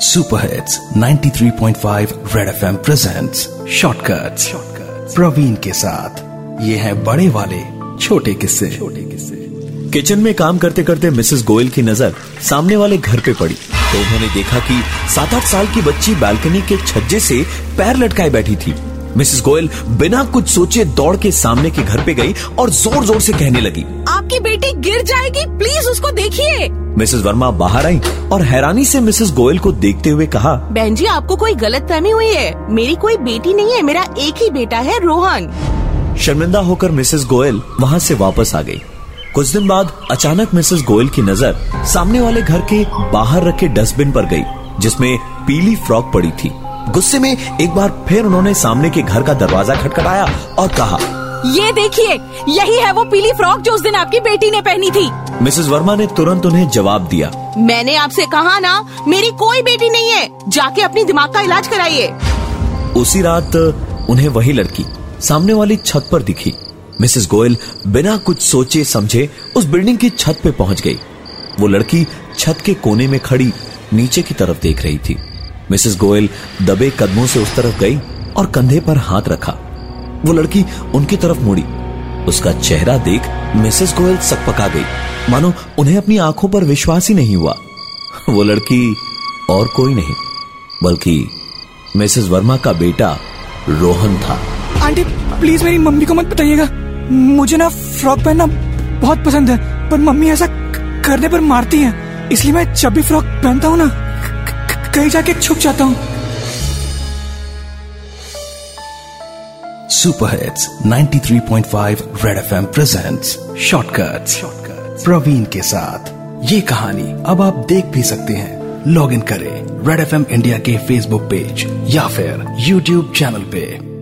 Super hits 93.5 red FM presents shortcuts Praveen के साथ। ये है बड़े वाले छोटे किस्से। छोटे किस्से। किचन में काम करते करते मिसेस गोयल की नज़र सामने वाले घर पे पड़ी। तो उन्होंने देखा कि सात आठ साल की बच्ची बालकनी के छज्जे से पैर लटकाए बैठी थी। मिसेस गोयल बिना कुछ सोचे दौड़ के सामने के घर पे गई और ज़ोर ज़ोर से कहने लगी आपकी बेटी गिर जाएगी प्लीज़ उसको देखिए। मिसेस वर्मा बाहर आई और हैरानी से मिसेस गोयल को देखते हुए कहा बहन जी आपको कोई गलत फहमी हुई है? मेरी कोई बेटी नहीं है मेरा एक ही बेटा है रोहन। शर्मिंदा होकर मिसेस गोयल वहाँ से वापस आ गई। कुछ दिन बाद अचानक मिसेस गोयल की नज़र सामने वाले घर के बाहर रखे डस्टबिन पर गई जिसमें पीली फ्रॉक पड़ी थी। गुस्से में एक बार फिर उन्होंने सामने के घर का दरवाज़ा खटखटाया और कहा ये देखिए यही है वो पीली फ्रॉक जो उस दिन आपकी बेटी ने पहनी थी। मिसेस वर्मा ने तुरंत उन्हें जवाब दिया। मैंने आपसे कहा ना मेरी कोई बेटी नहीं है। जाके अपनी दिमाग का इलाज कराइए। उसी रात उन्हें वही लड़की सामने वाली छत पर दिखी। मिसेस गोयल बिना कुछ सोचे समझे उस बिल्डिंग की छत पे पहुँच गई। वो लड़की छत के कोने में खड़ी नीचे की तरफ़ देख रही थी। मिसेस गोयल दबे कदमों से उस तरफ़ गई और कंधे पर हाथ रखा। वो लड़की उनकी तरफ़ मुड़ी। उसका चेहरा देख मिसेस गोयल सकपका गई। मानो, उन्हें अपनी आँखों पर विश्वास ही नहीं हुआ। वो लड़की और कोई नहीं, बल्कि मिसेस वर्मा का बेटा रोहन था। आंटी, प्लीज़ मेरी मम्मी को मत बताइएगा। मुझे ना फ्रॉक पहनना बहुत पसंद है, पर मम्मी ऐसा करने पर मारती हैं। इसलिए मैं जब भी फ्रॉक पहनता हूँ ना कहीं जाके छुप जाता हूँ। Super hits 93.5 red FM presents shortcuts Praveen के साथ। ये कहानी अब आप देख भी सकते हैं। लॉग इन करें रेड एफएम इंडिया के फेसबुक पेज या फिर यूट्यूब चैनल पे।